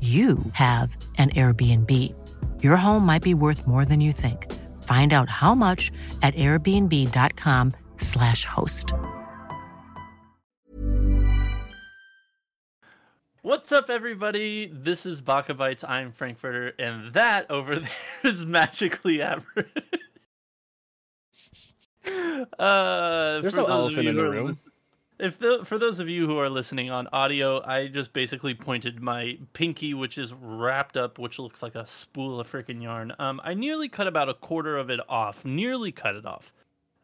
you have an Airbnb. Your home might be worth more than you think. Find out how much at airbnb.com/slash host. What's up, everybody? This is Baka Bites. I'm Frankfurtter, and that over there is magically average. uh, There's for no elephant in the room. lis- If the, for those of you who are listening on audio, I just basically pointed my pinky, which is wrapped up, which looks like a spool of freaking yarn. Um, I nearly cut about a quarter of it off. Nearly cut it off.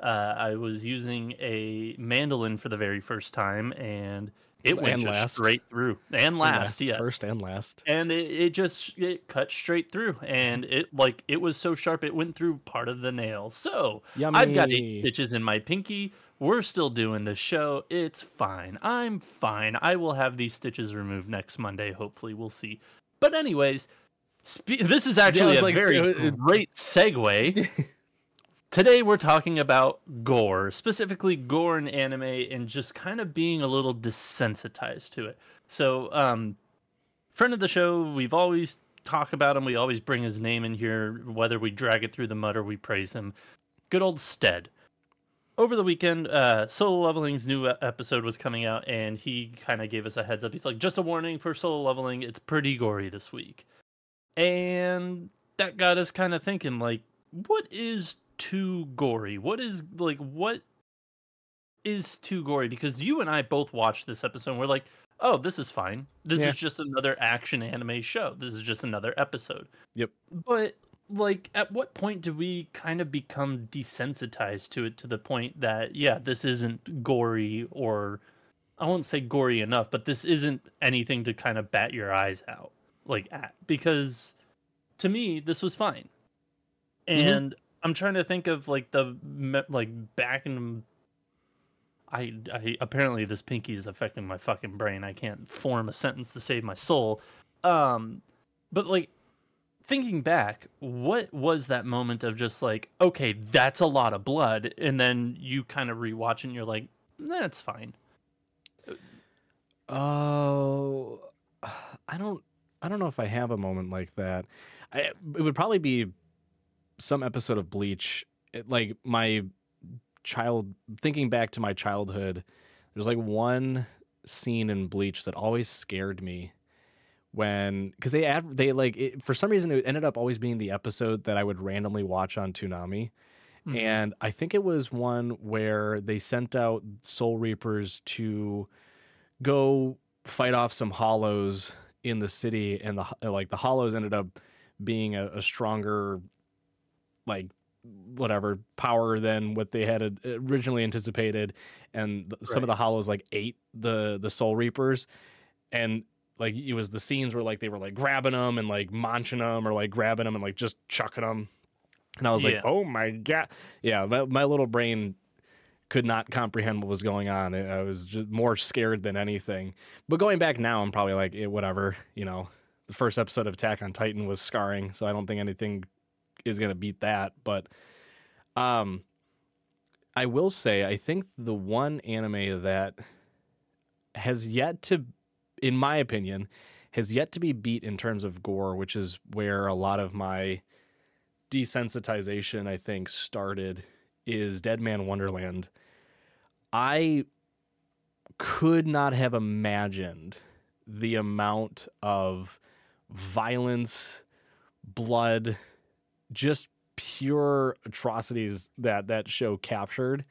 Uh, I was using a mandolin for the very first time, and it went And just last. straight through. And last, yeah first and last. and it, it just it cut straight through and it like it was so sharp it went through part of the nail so i've got eight stitches in my pinky we're still doing the show it's fine i'm fine i will have these stitches removed next monday hopefully we'll see but anyways spe- this is actually was a like, very so it- great segue Today we're talking about gore, specifically gore in anime, and just kind of being a little desensitized to it. So, um, friend of the show, we've always talk about him. We always bring his name in here, whether we drag it through the mud or we praise him. Good old Stead. Over the weekend, uh, Solo Leveling's new e- episode was coming out, and he kind of gave us a heads up. He's like, just a warning for Solo Leveling, it's pretty gory this week. And that got us kind of thinking, like, what is too gory? What is, like, what is too gory? Because you and I both watched this episode, and we're like, oh, this is fine. This Yeah. is just another action anime show. This is just another episode. Yep. But like at what point do we kind of become desensitized to it to the point that yeah, this isn't gory or I won't say gory enough, but this isn't anything to kind of bat your eyes out like at because to me this was fine. And I'm trying to think of like the like back in I, I apparently this pinky is affecting my fucking brain. I can't form a sentence to save my soul. Um, but like thinking back, what was that moment of just like, okay, that's a lot of blood, and then you kind of rewatch and you're like, that's fine. Oh, I don't. I don't know if I have a moment like that. I, it would probably be some episode of Bleach. It, like my child, thinking back to my childhood, there's like one scene in Bleach that always scared me when because they ad, they like it, for some reason it ended up always being the episode that I would randomly watch on Toonami. Mhm. And I think it was one where they sent out Soul Reapers to go fight off some hollows in the city and the like the hollows ended up being a, a stronger like whatever power than what they had originally anticipated and th- some of the hollows like ate the the soul reapers and like it was the scenes where like they were like grabbing them and like munching them or like grabbing them and like just chucking them and i was Yeah. like oh my god yeah my, my little brain could not comprehend what was going on. I was just more scared than anything. But going back now i'm probably like eh, whatever you know. The first episode of attack on titan was scarring so i don't think anything is going to beat that. But um i will say i think the one anime that has yet to in my opinion has yet to be beat in terms of gore which is where a lot of my desensitization i think started is Deadman Wonderland. I could not have imagined the amount of violence blood just pure atrocities that that show captured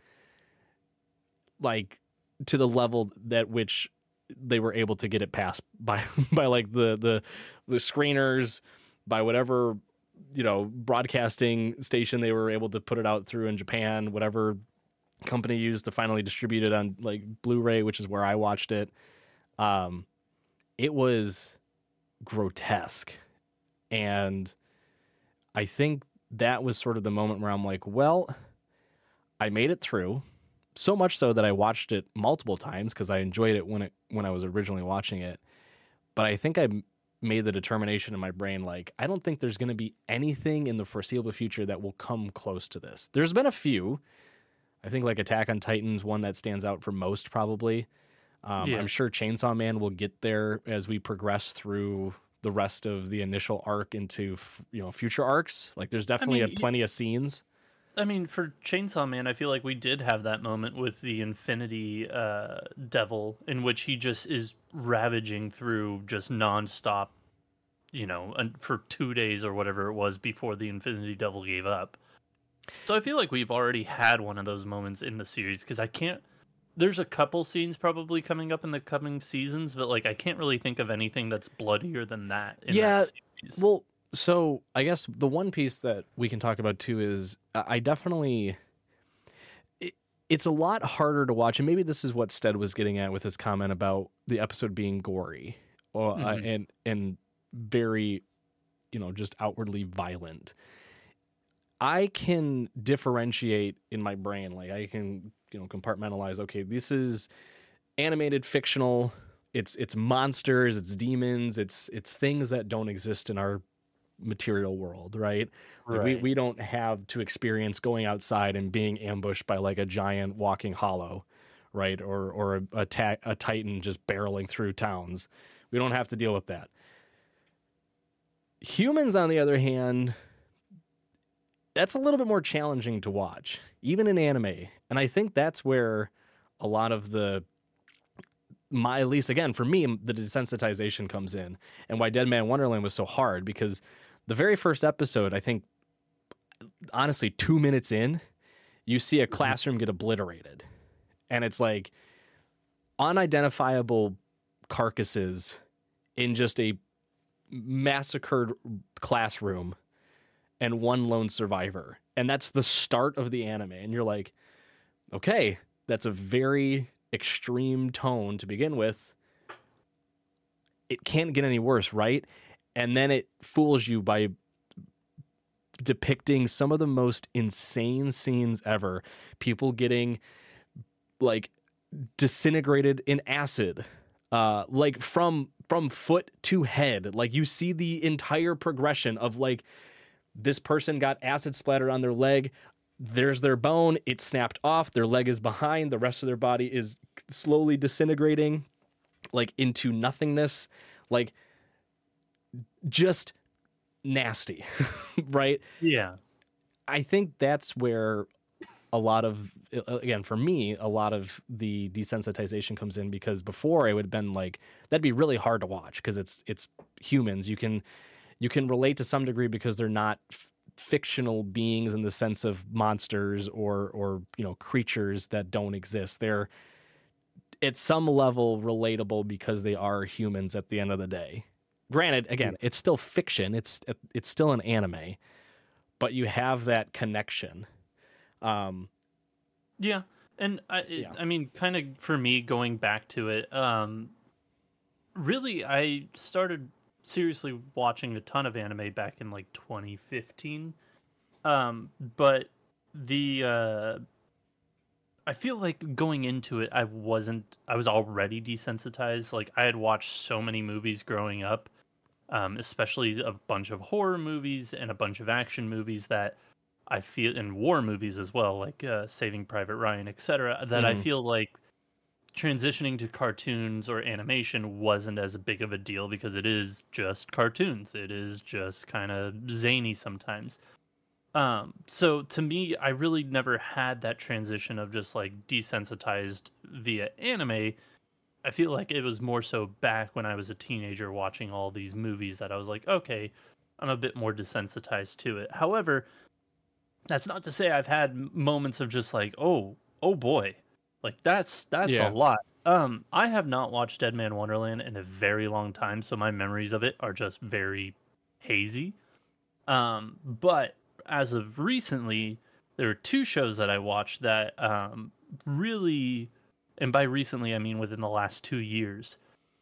like to the level that which they were able to get it passed by by like the the the screeners by whatever you know broadcasting station they were able to put it out through in Japan whatever company used to finally distribute it on like Blu-ray which is where I watched it. Um it was grotesque. And I think that was sort of the moment where I'm like well I made it through. So much so that I watched it multiple times because I enjoyed it when it when I was originally watching it. But I think I made the determination in my brain like I don't think there's going to be anything in the foreseeable future that will come close to this. There's been a few. I think like Attack on Titan's one that stands out for most probably. Um, Yeah. I'm sure Chainsaw Man will get there as we progress through the rest of the initial arc into f- you know future arcs. Like there's definitely mean, a plenty of scenes. I mean, for Chainsaw Man, I feel like we did have that moment with the Infinity uh, Devil, in which he just is ravaging through just nonstop, you know, for two days or whatever it was before the Infinity Devil gave up. So I feel like we've already had one of those moments in the series because I can't. There's a couple scenes probably coming up in the coming seasons, but like I can't really think of anything that's bloodier than that. In Yeah, that series. Well, so I guess the one piece that we can talk about too is I I definitely it, it's a lot harder to watch, and maybe this is what Stead was getting at with his comment about the episode being gory, or uh, Mhm. and and very, you know, just outwardly violent. I can differentiate in my brain, like I can you know compartmentalize. Okay, this is animated fictional it's it's monsters it's demons it's it's things that don't exist in our material world right, Like, we, we don't have to experience going outside and being ambushed by like a giant walking hollow right? Or or a, a, ta- a titan just barreling through towns. We don't have to deal with that. Humans on the other hand that's a little bit more challenging to watch even in anime. And i think that's where a lot of the my at least again for me the desensitization comes in and why Deadman Wonderland was so hard because the very first episode i think honestly two minutes in you see a mm-hmm. classroom get obliterated. And it's like unidentifiable carcasses in just a massacred classroom and one lone survivor. And that's the start of the anime. And you're like okay that's a very extreme tone to begin with. It can't get any worse, right? And then it fools you by depicting some of the most insane scenes ever. People getting like disintegrated in acid. Uh like from from foot to head. Like you see the entire progression of like this person got acid splattered on their leg there's their bone it snapped off their leg is behind the rest of their body is slowly disintegrating like into nothingness like just nasty right yeah. i think that's where a lot of again for me a lot of the desensitization comes in because before it would have been like that'd be really hard to watch because it's it's humans you can you can relate to some degree because they're not f- fictional beings in the sense of monsters or or you know creatures that don't exist. They're at some level relatable because they are humans at the end of the day. Granted again it's still fiction. It's it's still an anime but you have that connection. Um Yeah, and I, it, Yeah. I mean, kind of for me going back to it, um, really, I started seriously watching a ton of anime back in like 2015. Um, but the uh, I feel like going into it, I wasn't. I was already desensitized. Like I had watched so many movies growing up, um, especially a bunch of horror movies and a bunch of action movies that I feel, in war movies as well, like uh, Saving Private Ryan, etc. That I Mhm. feel like transitioning to cartoons or animation wasn't as big of a deal because it is just cartoons. It is just kind of zany sometimes. Um, so to me, I really never had that transition of just like desensitized via anime. I feel like it was more so back when I was a teenager watching all these movies that I was like, okay, I'm a bit more desensitized to it. However, that's not to say I've had moments of just like, oh, oh boy, like that's that's Yeah. a lot. Um, I have not watched Deadman Wonderland in a very long time, so my memories of it are just very hazy. Um, but as of recently, there were two shows that I watched that um, really, and by recently I mean within the last two years,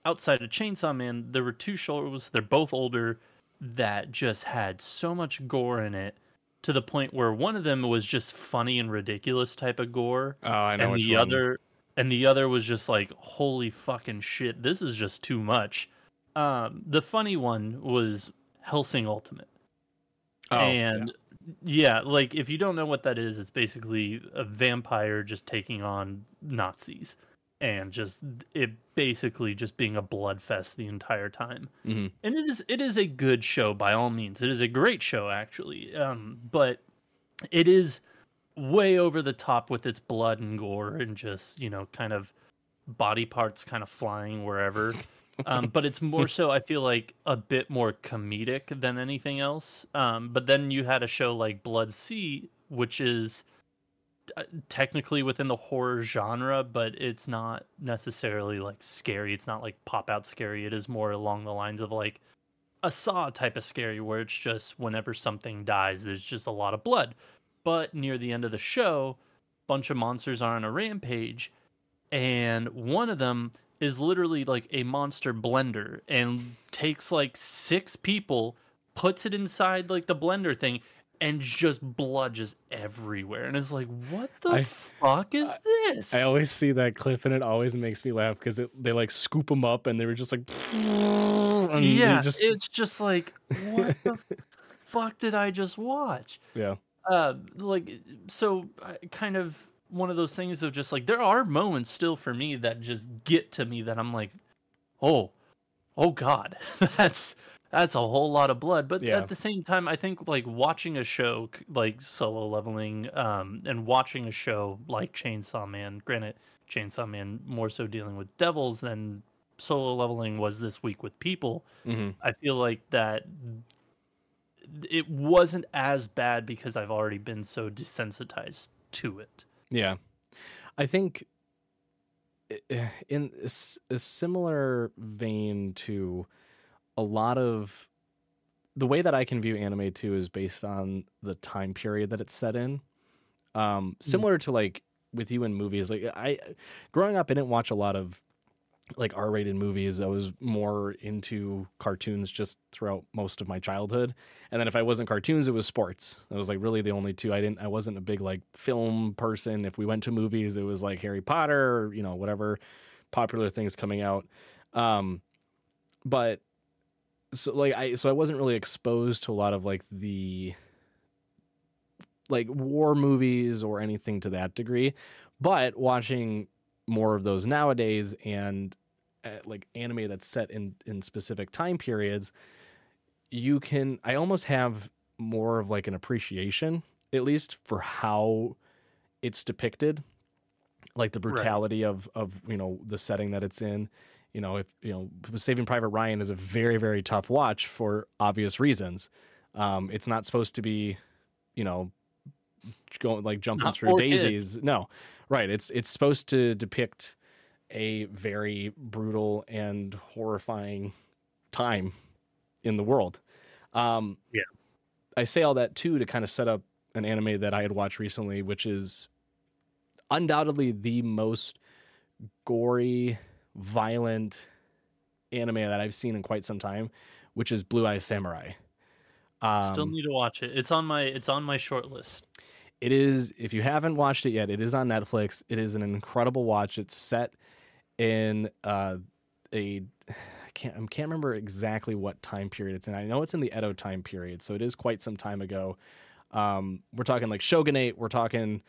outside of Chainsaw Man, there were two shows. They're both older that just had so much gore in it to the point where one of them was just funny and ridiculous type of gore Oh, I know and the one. other and the other was just like holy fucking shit this is just too much um the funny one was Hellsing Ultimate Oh, and yeah. like if you don't know what that is it's basically a vampire just taking on nazis and just it basically just being a blood fest the entire time hmm and it is it is a good show by all means. It is a great show actually, um, but it is way over the top with its blood and gore and just you know kind of body parts kind of flying wherever. um, but it's more so I feel like a bit more comedic than anything else. Um, but then you had a show like Blood-C, which is Uh, technically within the horror genre, but it's not necessarily like scary. It's not like pop out scary. It is more along the lines of like a saw type of scary where it's just whenever something dies, there's just a lot of blood. But near the end of the show, bunch of monsters are on a rampage, and one of them is literally like a monster blender and takes like six people, puts it inside like the blender thing, and just blood just everywhere. And it's like, what the I- fuck is this? I always see that clip and it always makes me laugh because they like scoop them up and they were just like, and yeah, just it's just like, what the fuck did I just watch? yeah, uh like so uh, kind of one of those things of just like there are moments still for me that just get to me that i'm like oh oh god that's that's a whole lot of blood but Yeah. at the same time i think like watching a show like solo leveling um and watching a show like chainsaw man granted chainsaw man more so dealing with devils than solo leveling was this week with people hmm I feel like that it wasn't as bad because I've already been so desensitized to it. yeah. I think in a similar vein to a lot of the way that I can view anime too is based on the time period that it's set in. Um, similar to like with you in movies, like I growing up, I didn't watch a lot of like R-rated movies. I was more into cartoons just throughout most of my childhood. And then if I wasn't cartoons, it was sports. That was like really the only two. I didn't. I wasn't a big like film person. If we went to movies, it was like Harry Potter, or, you know, whatever popular things coming out. Um, but so like I so I wasn't really exposed to a lot of like the like war movies or anything to that degree. But watching more of those nowadays and uh, like anime that's set in in specific time periods, you can I almost have more of like an appreciation at least for how it's depicted like the Right. brutality of of you know the setting that it's in you know if you know saving private ryan is a very very tough watch for obvious reasons. Um it's not supposed to be you know going like jumping Not through for kids. daisies. No. Right. It's it's supposed to depict a very brutal and horrifying time in the world. Um Yeah. i say all that too to kind of set up an anime that i had watched recently which is undoubtedly the most gory, violent, anime that I've seen in quite some time, which is Blue Eye Samurai. Um, Still need to watch it. It's on my it's on my short list. It is if you haven't watched it yet, it is on Netflix. It is an incredible watch. It's set in uh, a I can't I can't remember exactly what time period it's in. I know it's in the Edo time period, so it is quite some time ago. Um, we're talking like shogunate. We're talking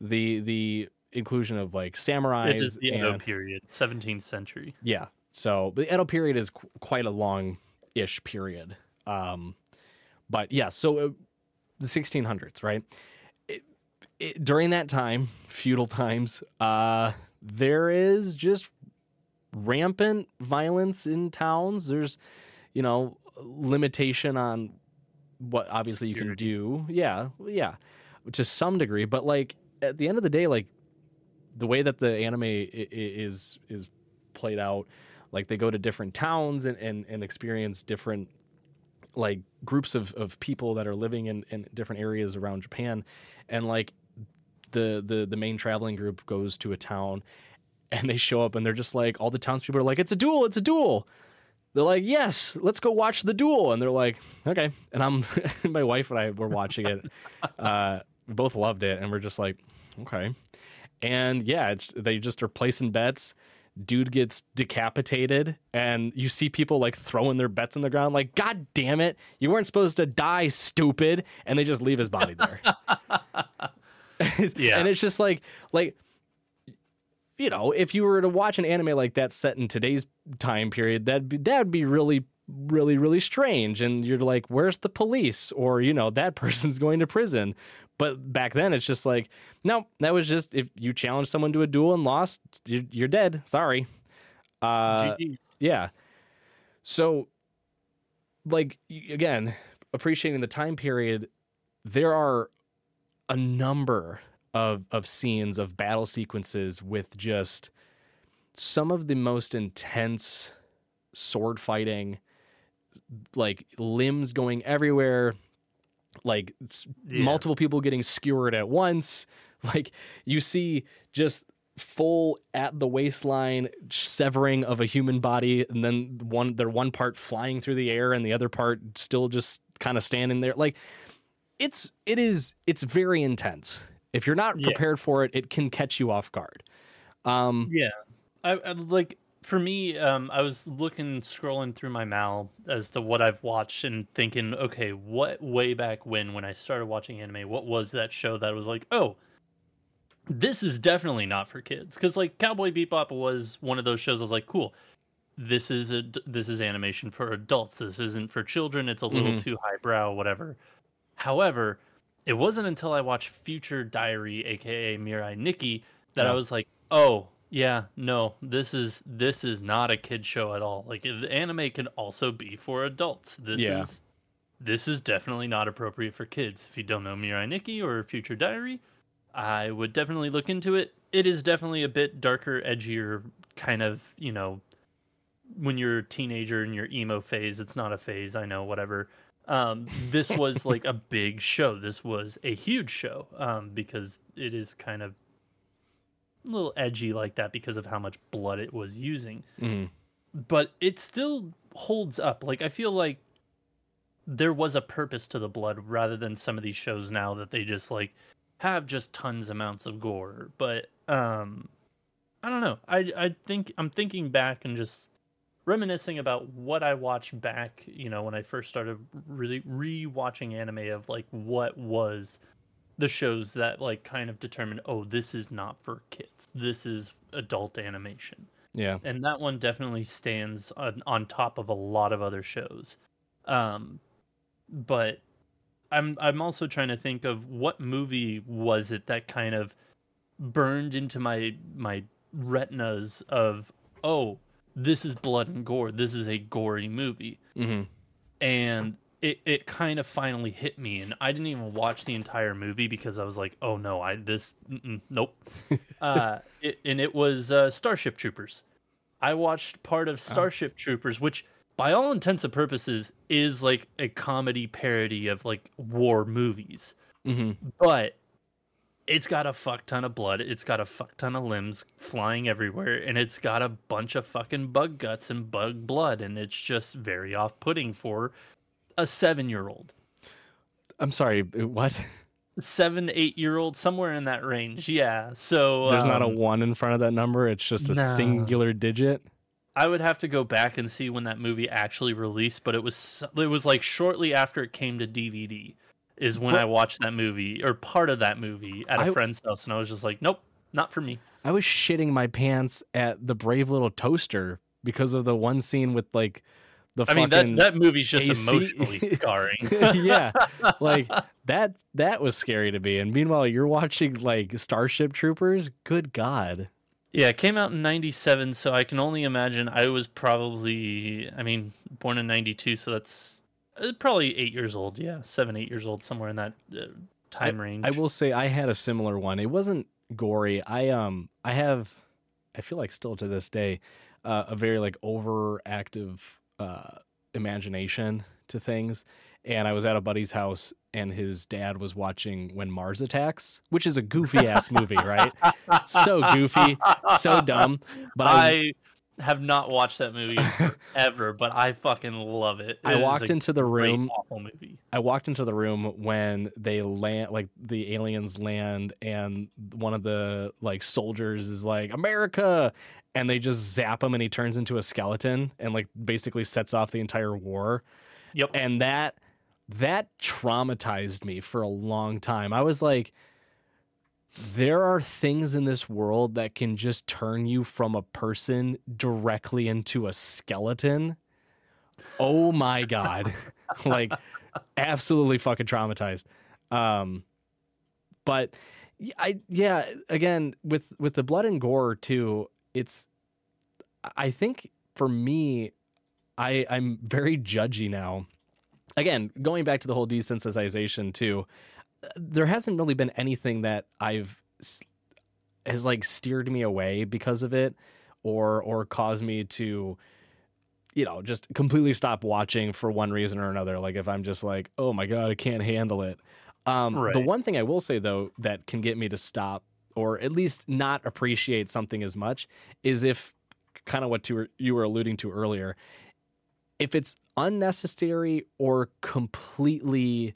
the the inclusion of like samurais. It is the Edo and- period, 17th century. yeah. So the Edo period is qu- quite a long-ish period. Um, but yeah, so uh, the 1600s, right? It, it, during that time, feudal times, uh, there is just rampant violence in towns. There's, you know, limitation on what obviously you can do. Yeah, yeah, to some degree. But like at the end of the day, like the way that the anime is is played out like they go to different towns and, and, and experience different like groups of, of people that are living in, in different areas around japan. And like the, the the main traveling group goes to a town and they show up and they're just like all the townspeople are like it's a duel it's a duel. They're like yes let's go watch the duel. And they're like okay. And i'm my wife and i were watching it uh, we both loved it and we're just like okay and yeah, it's, they just are placing bets. Dude gets decapitated, and you see people like throwing their bets in the ground, like, God damn it, you weren't supposed to die, stupid. And they just leave his body there. Yeah. And it's just like, like, you know, if you were to watch an anime like that set in today's time period, that'd be, that'd be really, really, really strange. And you're like, where's the police? Or, you know, that person's going to prison. But back then, it's just like, no, that was just if you challenged someone to a duel and lost, you're, you're dead. Sorry. Uh, yeah. So, like, again, appreciating the time period, there are a number of, of scenes of battle sequences with just some of the most intense sword fighting, like limbs going everywhere, like Yeah. multiple people getting skewered at once. Like you see just full at the waistline severing of a human body and then one their one part flying through the air and the other part still just kind of standing there like it's it is it's very intense if you're not Yeah. prepared for it it can catch you off guard um Yeah, I, I like for me. Um, I was looking, scrolling through my MAL as to what I've watched and thinking, okay, what way back when, when I started watching anime, what was that show that was like, oh, this is definitely not for kids? Because like Cowboy Bebop was one of those shows. I was like, cool. This is a this is animation for adults. This isn't for children. It's a little Mhm. too highbrow, whatever. However, it wasn't until I watched Future Diary, aka Mirai Nikki, that I was like, oh yeah, no, this is this is not a kid show at all. Like the anime can also be for adults. This Yeah. is this is definitely not appropriate for kids. If you don't know Mirai Nikki or Future Diary, I would definitely look into it. It is definitely a bit darker, edgier, kind of, you know, when you're a teenager in your emo phase, it's not a phase, I know, whatever. Um, this was like a big show. This was a huge show um, because it is kind of a little edgy like that because of how much blood it was using. mhm. But it still holds up. Like, I feel like there was a purpose to the blood rather than some of these shows now that they just like have just tons amounts of gore. But um I don't know. I I think I'm thinking back and just reminiscing about what I watched back, you know, when I first started really re-watching anime of like what was the shows that like kind of determined, oh, this is not for kids. This is adult animation. Yeah. And that one definitely stands on, on top of a lot of other shows. Um but i'm i'm also trying to think of what movie was it that kind of burned into my my retinas of oh this is blood and gore. This is a gory movie. Hmm and it, it kind of finally hit me and i didn't even watch the entire movie because i was like oh no i this nope. Uh it, and it was uh, starship troopers. I watched part of starship troopers which by all intents and purposes is like a comedy parody of like war movies. Hmm but it's got a fuck ton of blood. It's got a fuck ton of limbs flying everywhere, and it's got a bunch of fucking bug guts and bug blood, and it's just very off-putting for a seven-year-old, I'm sorry, what? seven, eight-year-old, somewhere in that range. Yeah. So There's not a um, one in front of that number. It's just a singular digit. I would have to go back and see when that movie actually released, but it was it was like shortly after it came to DVD is when But- I watched that movie or part of that movie at a I- friend's house, and I was just like, nope, not for me. I was shitting my pants at the brave little toaster because of the one scene with like the I mean that that movie's just AC emotionally scarring. yeah, like that that was scary to me. And meanwhile, you're watching like Starship Troopers. Good God. yeah, it came out in '97, so I can only imagine I was probably, I mean, born in '92, so that's uh, probably eight years old. Yeah, seven, eight years old, somewhere in that uh, time range. I will say I had a similar one. It wasn't gory. I um I have I feel like still to this day uh, a very like overactive uh imagination to things. And I was at a buddy's house and his dad was watching When Mars Attacks, which is a goofy ass movie, right? So goofy, so dumb. But I, I have not watched that movie ever, but I fucking love it. I walked into the room awful movie. I walked into the room when they land, like the aliens land, and one of the like soldiers is like America, and they just zap him, and he turns into a skeleton, and like basically sets off the entire war. Yep. And that that traumatized me for a long time. I was like, there are things in this world that can just turn you from a person directly into a skeleton. Oh my god. like absolutely fucking traumatized. Um but I yeah, again with with the blood and gore too, it's I think for me I I'm very judgy now. Again, going back to the whole desensitization too, there hasn't really been anything that I've has like steered me away because of it or or caused me to you know just completely stop watching for one reason or another. Like if I'm just like oh my god I can't handle it. Um the one thing I will say though that can get me to stop or at least not appreciate something as much is if kind of what you were, you were alluding to earlier if it's unnecessary or completely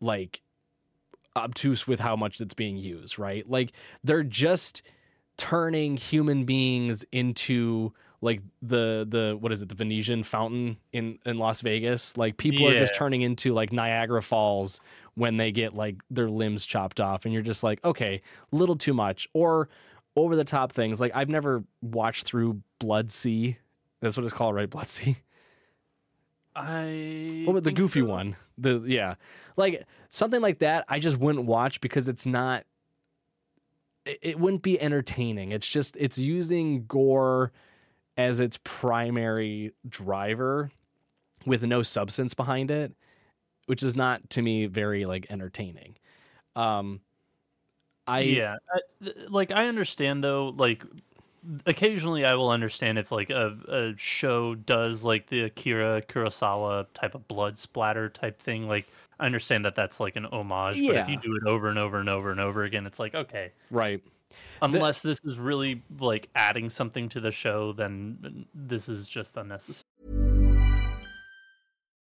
like obtuse with how much it's being used, right? Like they're just turning human beings into like the the what is it the Venetian fountain in in Las Vegas like people are just turning into like Niagara Falls when they get like their limbs chopped off and you're just like okay little too much or over the top things like I've never watched through Blood-C that's what it's called right Blood-C I what was the goofy so. one? The yeah, like something like that. I just wouldn't watch because it's not. It, it wouldn't be entertaining. It's just it's using gore as its primary driver, with no substance behind it, which is not to me very like entertaining. Um, I yeah, I, like I understand though. Like occasionally, I will understand if like a, a show does like the Akira Kurosawa type of blood splatter type thing. Like I understand that that's like an homage, but if you do it over and over and over and over again, it's like okay. right. Unless this is really like adding something to the show, then this is just unnecessary.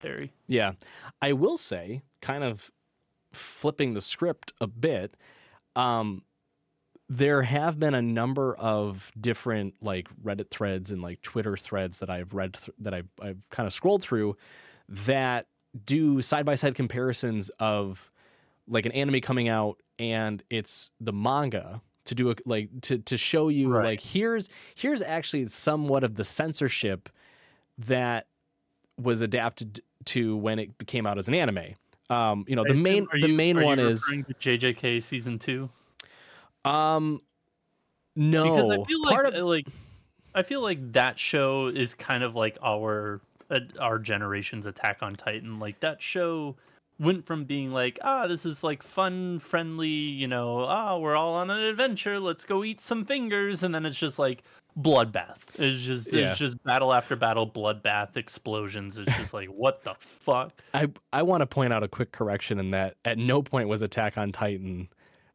Very. Yeah. I will say, kind of flipping the script a bit, um, there have been a number of different like Reddit threads and like Twitter threads that I've read th- that I've I've kind of scrolled through that do side by side comparisons of like an anime coming out and it's the manga to do a like to to show you Right. like here's here's actually somewhat of the censorship that was adapted to when it came out as an anime. Um, you know, the main are the main one is JJK season two. um no because I feel like of uh, like I feel like that show is kind of like our uh, our generation's Attack on Titan. Like that show went from being like ah this is like fun friendly you know ah we're all on an adventure let's go eat some fingers and then it's just like bloodbath it's just Yeah. it's just battle after battle bloodbath explosions it's just like what the fuck I I want to point out a quick correction in that at no point was Attack on Titan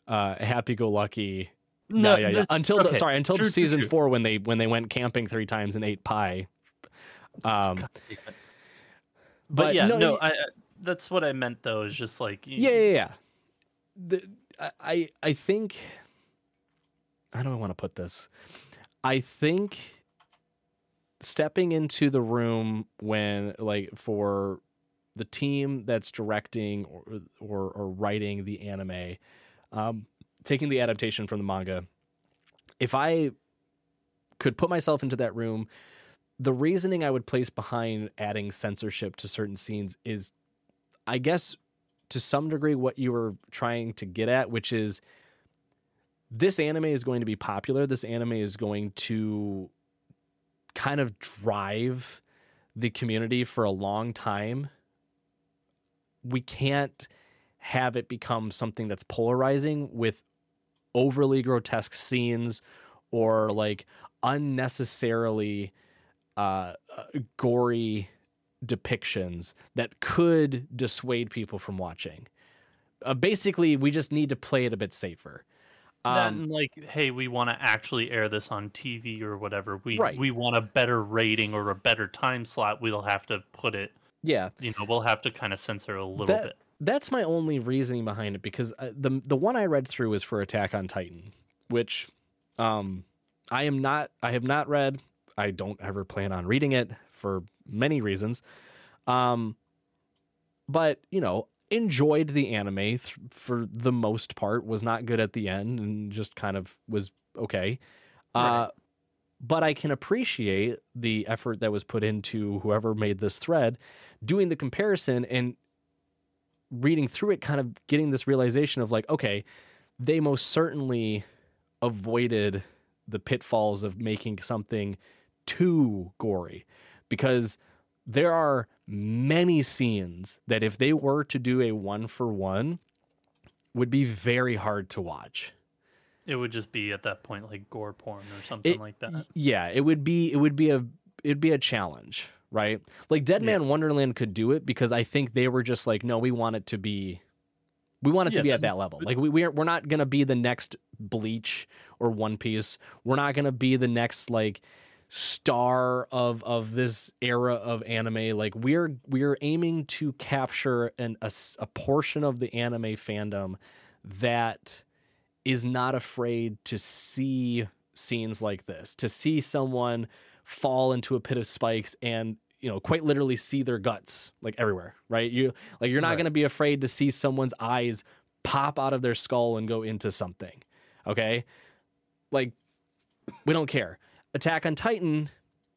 uh happy go lucky no, yeah, yeah. this- Until the, sorry, until true, season true. four when they when they went camping three times and ate pie. Um, but, but yeah no, no, I, I that's what I meant though is just like yeah, yeah, yeah. The, I- I I think how do I want to put this? I think stepping into the room when like for the team that's directing or or, or writing the anime, um, taking the adaptation from the manga, if I could put myself into that room, the reasoning I would place behind adding censorship to certain scenes is, I guess, to some degree, what you were trying to get at, which is this anime is going to be popular. This anime is going to kind of drive the community for a long time. We can't have it become something that's polarizing with overly grotesque scenes or like unnecessarily uh, uh, gory depictions that could dissuade people from watching. Uh, basically, we just need to play it a bit safer. Um, and like, hey, we want to actually air this on TV or whatever. We Right. we want a better rating or a better time slot. We'll have to put it. yeah, You know, we'll have to kind of censor a little that, bit. That's my only reasoning behind it because uh, the the one I read through is for Attack on Titan, which um I am not I have not read. I don't ever plan on reading it for many reasons. Um but, you know, enjoyed the anime th- for the most part, was not good at the end and just kind of was okay. Uh Right. but I can appreciate the effort that was put into whoever made this thread doing the comparison and reading through it, kind of getting this realization of like, okay, they most certainly avoided the pitfalls of making something too gory because there are many scenes that if they were to do a one for one would be very hard to watch. It would just be at that point like gore porn or something It- like that. Yeah, it would be it would be a it'd be a challenge, right? Like Dead Yeah. Man Wonderland could do it because I think they were just like, no, we want it to be we want it Yeah, to be at that level. Like we we're we're not gonna be the next Bleach or One Piece. We're not gonna be the next like star of of this era of anime. Like we're we're aiming to capture an a, a portion of the anime fandom that is not afraid to see scenes like this, to see someone fall into a pit of spikes and you know quite literally see their guts like everywhere, right? You like you're not Right. going to be afraid to see someone's eyes pop out of their skull and go into something. Okay? Like we don't care. Attack on Titan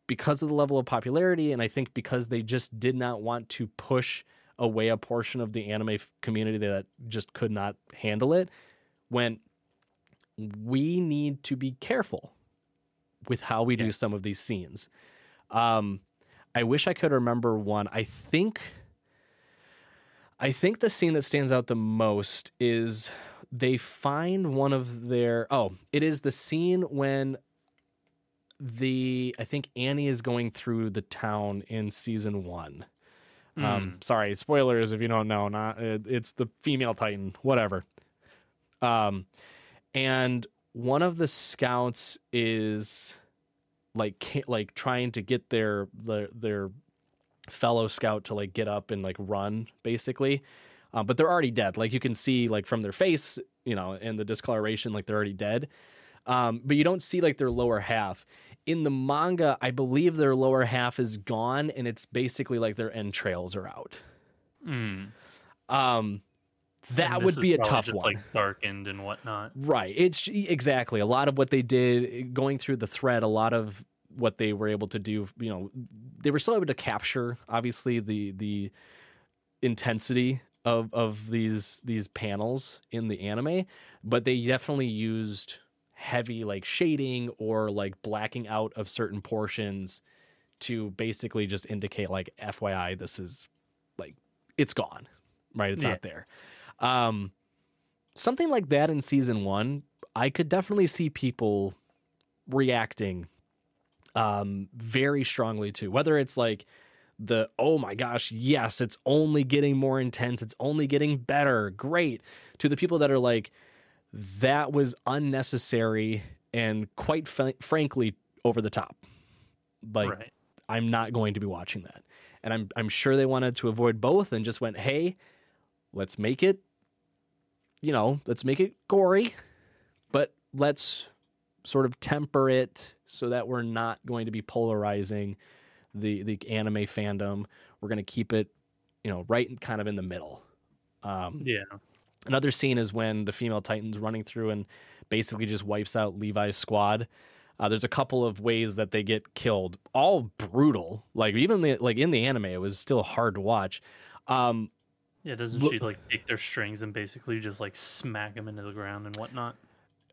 because of the level of popularity and I think because they just did not want to push away a portion of the anime community that just could not handle it when we need to be careful with how we do some of these scenes. Um, I wish I could remember one. I think I think the scene that stands out the most is they find one of their oh, it is the scene when the I think Annie is going through the town in season 1. Um, sorry, spoilers if you don't know. Not it, it's the female Titan, whatever. Um, and one of the scouts is like like trying to get their their, their fellow scout to like get up and like run basically. uh, but they're already dead. Like you can see, like from their face, you know, and the discoloration, like they're already dead. Um, but you don't see like their lower half. In the manga, I believe their lower half is gone, and it's basically like their entrails are out. Mm. Um, that would be a tough one. like darkened and whatnot. Right. It's exactly a lot of what they did going through the thread, a lot of what they were able to do, you know, they were still able to capture obviously the the intensity of of these these panels in the anime, but they definitely used heavy like shading or like blacking out of certain portions to basically just indicate like FYI this is like it's gone. Right? It's Yeah. not there. Um something like that in season one, I could definitely see people reacting um, very strongly to. Whether it's like the oh my gosh, yes, it's only getting more intense, it's only getting better, great, to the people that are like that was unnecessary and quite fr- frankly over the top. Like right. I'm not going to be watching that. And I'm I'm sure they wanted to avoid both and just went, "Hey, let's make it you know, let's make it gory, but let's sort of temper it so that we're not going to be polarizing the the anime fandom. We're going to keep it, you know, right in- kind of in the middle." Um, Yeah. Another scene is when the female Titan's running through and basically just wipes out Levi's squad. Uh, there's a couple of ways that they get killed, all brutal. Like even the, like in the anime, it was still hard to watch. Um, Yeah, doesn't she like take their strings and basically just like smack them into the ground and whatnot?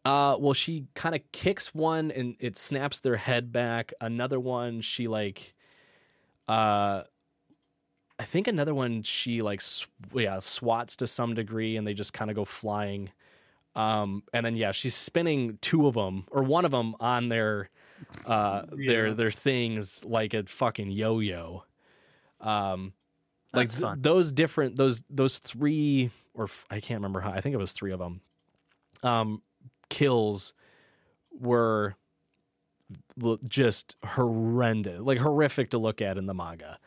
uh, well, she kind of kicks one and it snaps their head back. Another one, she like, uh, I think another one she like sw- yeah swats to some degree and they just kind of go flying. Um, and then yeah, she's spinning two of them or one of them on their uh their Yeah. their things like a fucking yo-yo. Um, like th- fun. those different those those three or f- I can't remember how I think it was three of them. Um, kills were l- just horrendous, like horrific to look at in the manga.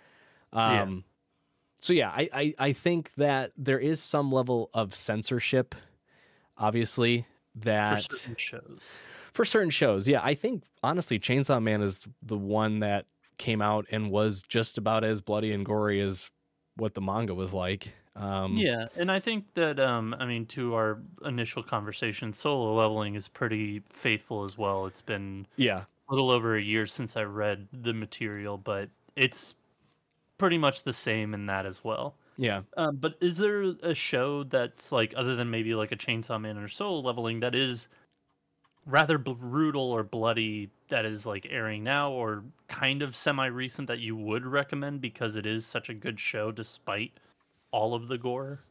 Yeah. Um, so yeah, I, I I think that there is some level of censorship, obviously For that certain shows. for certain shows. Yeah, I think honestly, Chainsaw Man is the one that came out and was just about as bloody and gory as what the manga was like. Um, Yeah, and I think that um I mean to our initial conversation, solo leveling is pretty faithful as well. It's been yeah, a little over a year since I read the material, but it's pretty much the same in that as well. yeah. Um, but is there a show that's like other than maybe like a Chainsaw Man or Solo Leveling that is rather brutal or bloody that is like airing now or kind of semi recent that you would recommend because it is such a good show despite all of the gore?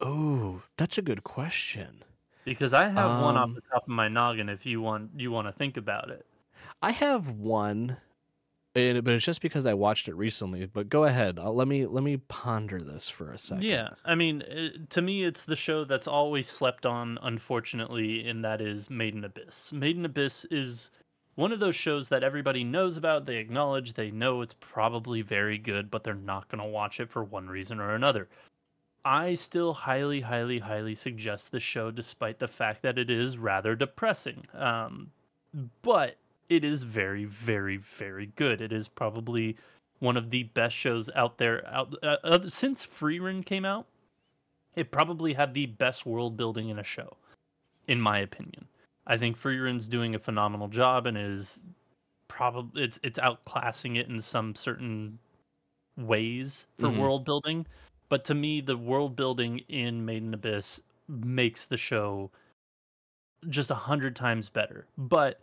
Oh, that's a good question. Because I have one off Um, the top of my noggin if you want you want to think about it. I have one, and, but it's just because I watched it recently. But go ahead. i let me let me ponder this for a second. Yeah, I mean, it, to me, it's the show that's always slept on, unfortunately, and that is Made in Abyss. Made in Abyss is one of those shows that everybody knows about. They acknowledge, they know it's probably very good, but they're not going to watch it for one reason or another. I still highly, highly, highly suggest the show, despite the fact that it is rather depressing. Um, but it is very, very, very good. It is probably one of the best shows out there out uh, uh, since Frieren came out. It probably had the best world building in a show, in my opinion. I think Frieren's doing a phenomenal job and is probably it's it's outclassing it in some certain ways for Mhm. world building. But to me, the world building in Made in Abyss makes the show just a hundred times better. But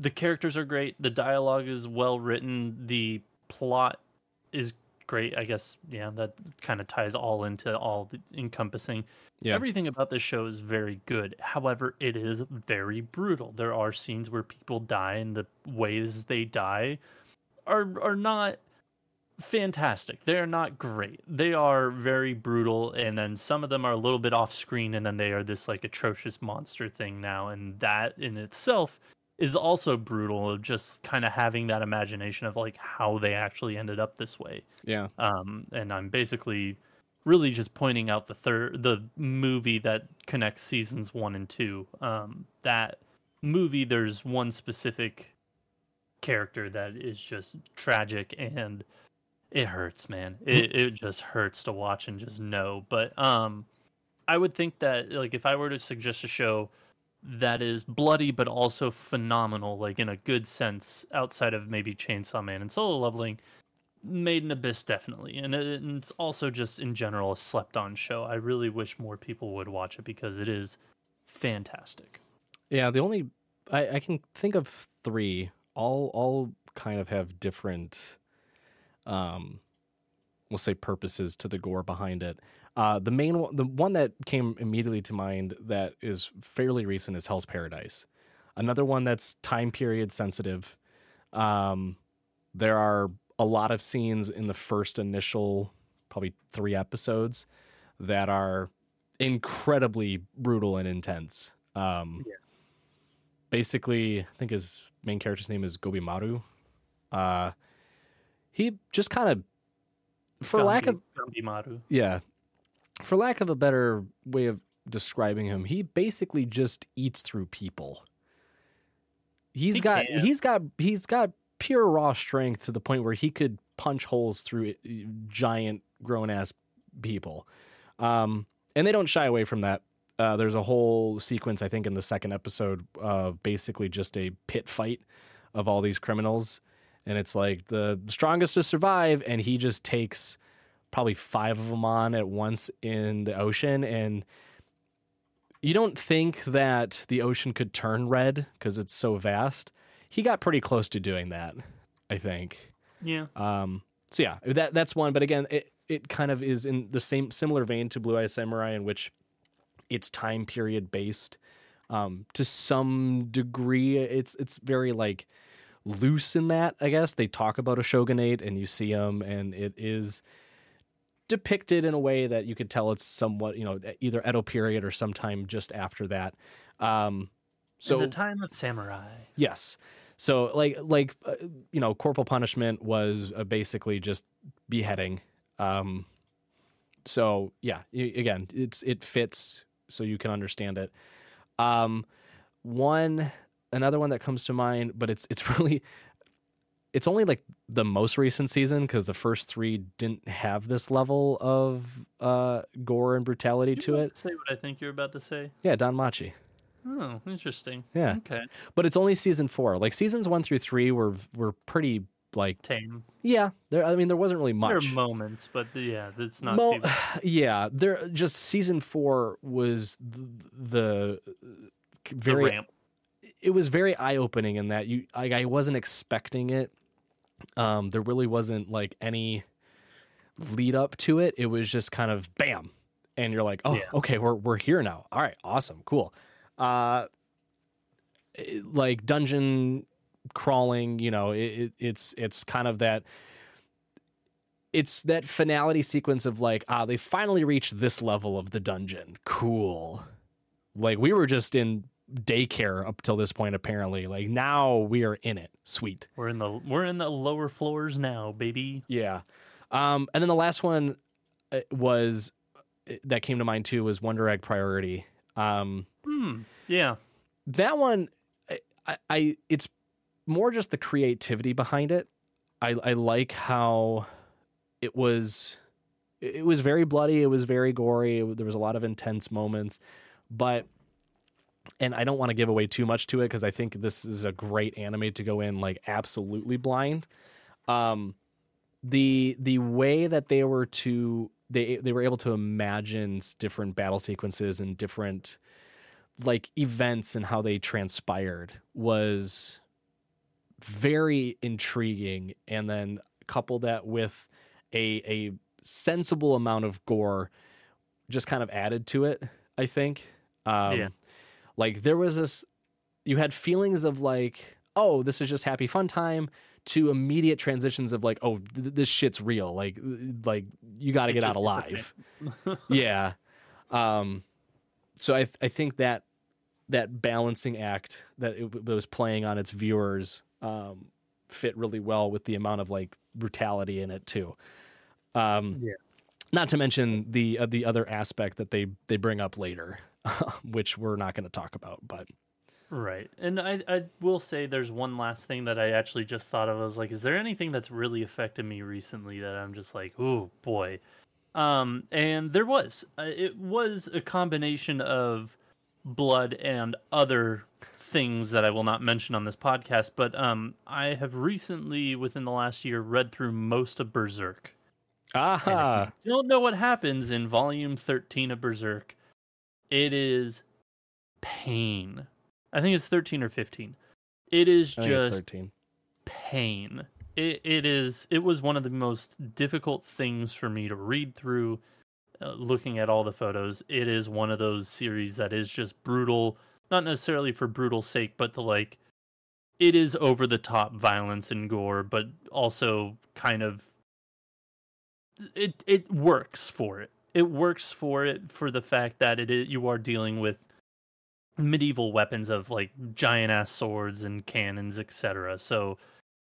the characters are great. The dialogue is well written. The plot is great. I guess yeah, that kind of ties all into all the encompassing. Yeah. Everything about this show is very good. However, it is very brutal. There are scenes where people die, and the ways they die are are not fantastic. They are not great. They are very brutal, and then some of them are a little bit off screen, and then they are this like atrocious monster thing now, and that in itself is also brutal of just kind of having that imagination of like how they actually ended up this way yeah. um, and I'm basically really just pointing out the third the movie that connects seasons one and two. Um, that movie, there's one specific character that is just tragic and it hurts, man. It it just hurts to watch and just know. But um, I would think that like if I were to suggest a show that is bloody but also phenomenal, like in a good sense, outside of maybe Chainsaw Man and Solo Leveling, Made in Abyss definitely, and, it, and it's also just in general a slept-on show. I really wish more people would watch it because it is fantastic. Yeah, the only I, I can think of three. All all kind of have different, um, we'll say purposes to the gore behind it. Uh, the main one, the one that came immediately to mind that is fairly recent is Hell's Paradise. Another one that's time period sensitive. Um, there are a lot of scenes in the first initial, probably three episodes, that are incredibly brutal and intense. Um, Yeah. Basically, I think his main character's name is Gobi Maru. Uh, he just kind of, for lack of Gabimaru. yeah, for lack of a better way of describing him, he basically just eats through people. He's He got can. he's got he's got pure raw strength to the point where he could punch holes through uh, giant grown ass people. Um, and they don't shy away from that. Uh, there's a whole sequence, I think, in the second episode of basically just a pit fight of all these criminals. And it's like the strongest to survive, and he just takes probably five of them on at once in the ocean. And you don't think that the ocean could turn red because it's so vast. He got pretty close to doing that, I think. Yeah. Um, so yeah, that that's one. But again, it it kind of is in the same similar vein to Blue Eye Samurai, in which it's time period based. Um, to some degree, it's it's very like loose in that. I guess they talk about a shogunate, and you see them, and it is depicted in a way that you could tell it's somewhat, you know, either Edo period or sometime just after that. Um, so in the time of samurai. Yes. So like like uh, you know, corporal punishment was uh, basically just beheading. Um so yeah, again, it's it fits so you can understand it. Um one another one that comes to mind, but it's it's really it's only like the most recent season because the first three didn't have this level of uh, gore and brutality You to it. Say what I think you're about to say. Yeah, DanMachi. Oh, interesting. Yeah. Okay. but it's only season four. Like seasons one through three were were pretty like Tame. yeah. There, I mean, there wasn't really much. There are moments, but yeah, it's not Mo- too. bad. yeah, there just season four was the, the The very. ramp. It was very eye opening in that you like I wasn't expecting it. Um, there really wasn't like any lead up to it. It was just kind of bam, and you're like, oh, Yeah. okay, we're we're here now. All right, awesome, cool. Uh, it- like dungeon crawling, you know, it, it, it's it's kind of that. It's that finality sequence of like, ah, they finally reached this level of the dungeon. Cool. Like we were just in daycare up till this point, apparently. Like now we are in it. Sweet. We're in the we're in the lower floors now, baby. Yeah. Um, and then the last one uh, was uh, that came to mind too was Wonder Egg Priority. Um, Hmm. Yeah. that one, I, I, I it's more just the creativity behind it. I, I like how it was. It was very bloody. It was very gory. It, there was a lot of intense moments, but and I don't want to give away too much to it because I think this is a great anime to go in like absolutely blind. Um, the the way that they were to they they were able to imagine different battle sequences and different like events and how they transpired was very intriguing and then couple that with a a sensible amount of gore just kind of added to it i think um Yeah. Like there was this you had feelings of like oh this is just happy fun time to immediate transitions of like oh th- this shit's real. Like like you got to get out alive. Yeah. Um so i i think that that balancing act that it was playing on its viewers um fit really well with the amount of like brutality in it too. Um Yeah. not to mention the uh, the other aspect that they they bring up later, which we're not going to talk about. But Right. And I, I will say there's one last thing that I actually just thought of. I was like, is there anything that's really affected me recently that I'm just like, oh boy. Um, and there was. Uh, It was a combination of blood and other things that I will not mention on this podcast. But um, I have recently, within the last year, read through most of Berserk. Ah, you don't know what happens in volume 13 of Berserk, it is pain. I think it's 13 or 15. It is I think it's just thirteen. pain. It, it is it was one of the most difficult things for me to read through uh, looking at all the photos. It is one of those series that is just brutal, not necessarily for brutal sake, but to like it is over the top violence and gore, but also kind of it it works for it. It works for it for the fact that it you are dealing with medieval weapons of like giant ass swords and cannons, etc. So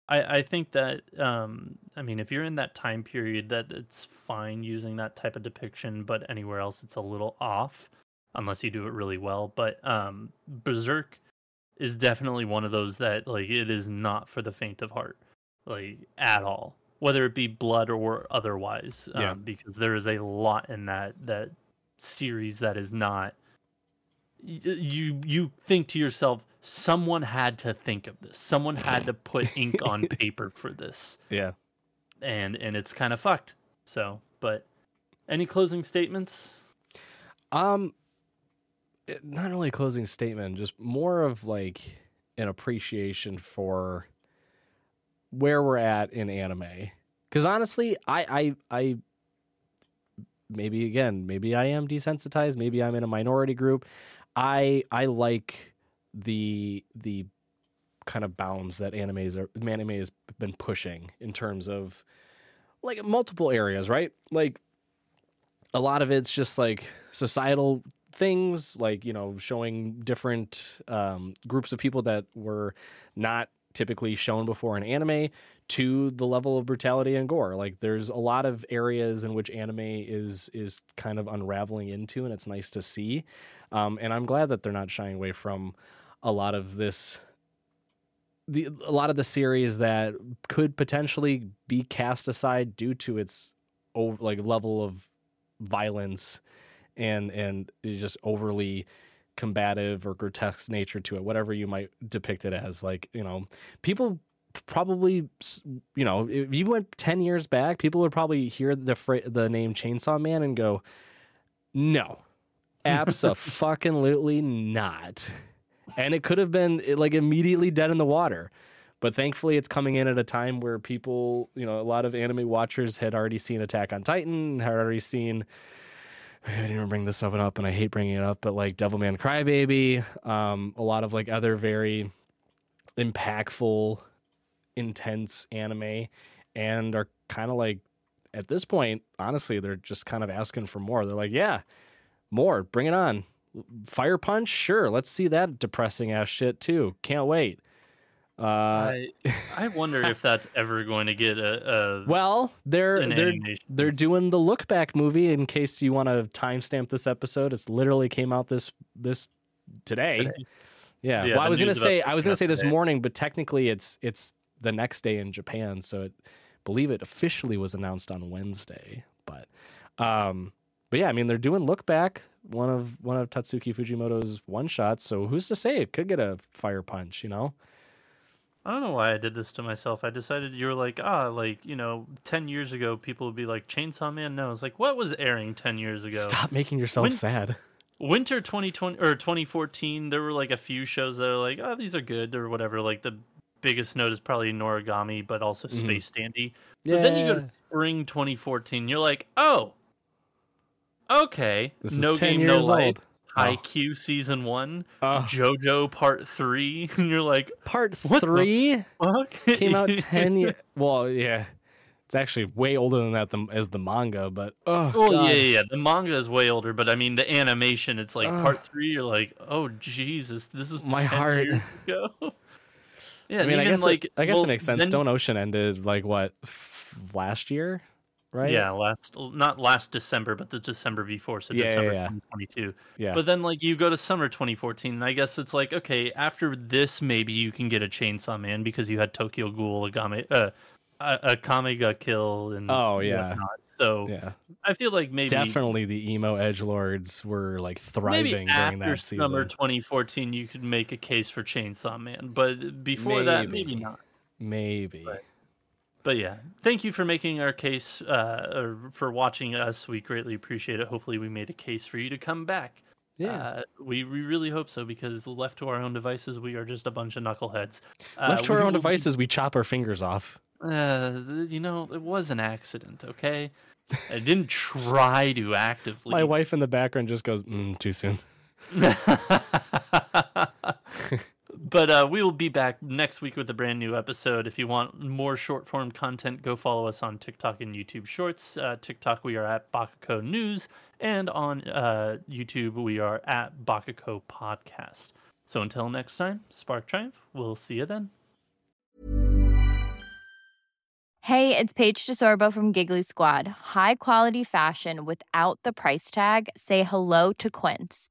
I, I think that um, I mean if you're in that time period that it's fine using that type of depiction, but anywhere else it's a little off unless you do it really well. But um, Berserk is definitely one of those that like it is not for the faint of heart, like at all, whether it be blood or otherwise. Yeah. Um, because there is a lot in that that series that is not you you think to yourself someone had to think of this someone had to put ink on paper for this Yeah. and and it's kind of fucked so but any closing statements Um, not only a closing statement, just more of like an appreciation for where we're at in anime. Because honestly, I, I, I, maybe again, maybe I am desensitized. Maybe I'm in a minority group. I, I like the the kind of bounds that animes are anime has been pushing in terms of like multiple areas, right? Like a lot of it's just like societal things like you know showing different um, groups of people that were not typically shown before in anime to the level of brutality and gore. Like there's a lot of areas in which anime is is kind of unraveling into and it's nice to see. Um, and i'm glad that they're not shying away from a lot of this the a lot of the series that could potentially be cast aside due to its over, like level of violence and and just overly combative or grotesque nature to it whatever you might depict it as like you know people probably you know if you went 10 years back people would probably hear the fra- the name chainsaw man and go no absolutely not. And it could have been like immediately dead in the water. But thankfully it's coming in at a time where people you know a lot of anime watchers had already seen attack on titan had already seen I didn't even bring this up up, and I hate bringing it up, but like Devilman Crybaby, um, a lot of like other very impactful, intense anime, and are kind of like at this point, honestly, they're just kind of asking for more. They're like, yeah, more, bring it on. Fire Punch, sure, let's see that depressing ass shit too. Can't wait. Uh, I I wonder if that's ever going to get a, a well, they're an they're animation. they're doing the look back movie. In case you want to timestamp this episode, it's literally came out this this today. Today. Yeah. Yeah, well, I was gonna say I was gonna say this today. morning, but technically it's it's the next day in Japan, so it believe it officially was announced on Wednesday. But um, but yeah, I mean they're doing look back. One of one of Tatsuki Fujimoto's one shots. So who's to say it could get a fire punch? You know. I don't know why I did this to myself. I decided you were like, ah, like, you know, 10 years ago, people would be like, Chainsaw Man? No, it's like, what was airing 10 years ago? Stop making yourself When- sad. Winter 2020 or 2014, there were like a few shows that are like, oh, these are good or whatever. Like the biggest note is probably Noragami, but also Mhm. Space Dandy. But then you go to spring 2014, you're like, oh, okay. This is no 10 game, years no old. Oh. Haikyuu season one, Oh. JoJo part three, and you're like, Part three fuck? came out ten years. Well, yeah, it's actually way older than that the, as the manga. But oh, Well, God. yeah, yeah, yeah. The manga is way older, but I mean the animation. It's like part three. You're like, oh Jesus, this is My 10 heart. years ago. yeah, I mean, I guess like it, I guess well, it makes sense. then- Stone Ocean ended like what f- last year right? Yeah, last not last December, but the December before, so Yeah, yeah, December yeah. 2022. Yeah. But then like you go to summer 2014, and I guess it's like okay, after this maybe you can get a Chainsaw Man because you had Tokyo Ghoul, Agame, uh, a, Akame ga Kill, and Oh, yeah. whatnot. So yeah. I feel like maybe Definitely the emo edge lords were like thriving maybe during after that season. summer 2014 you could make a case for Chainsaw Man, but before that maybe Maybe. not. Maybe. But yeah, thank you for making our case, uh, or for watching us. We greatly appreciate it. Hopefully, we made a case for you to come back. Yeah. Uh, we, we really hope so because left to our own devices, we are just a bunch of knuckleheads. Uh, Left to our own devices, we chop our fingers off. Uh, you know, it was an accident, okay? I didn't try to actively. My wife in the background just goes, mm, too soon. but uh, we will be back next week with a brand new episode. If you want more short form content, go follow us on TikTok and YouTube Shorts. Uh, TikTok, we are at Bakaco News, and on uh, YouTube, we are at Bakaco Podcast. So until next time, Spark Triumph. We'll see you then. Hey, it's Paige DeSorbo from Giggly Squad. High quality fashion without the price tag. Say hello to Quince.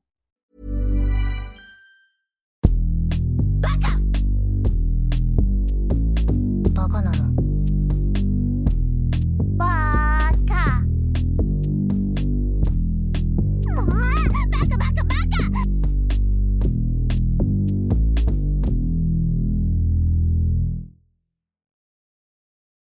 バカなの。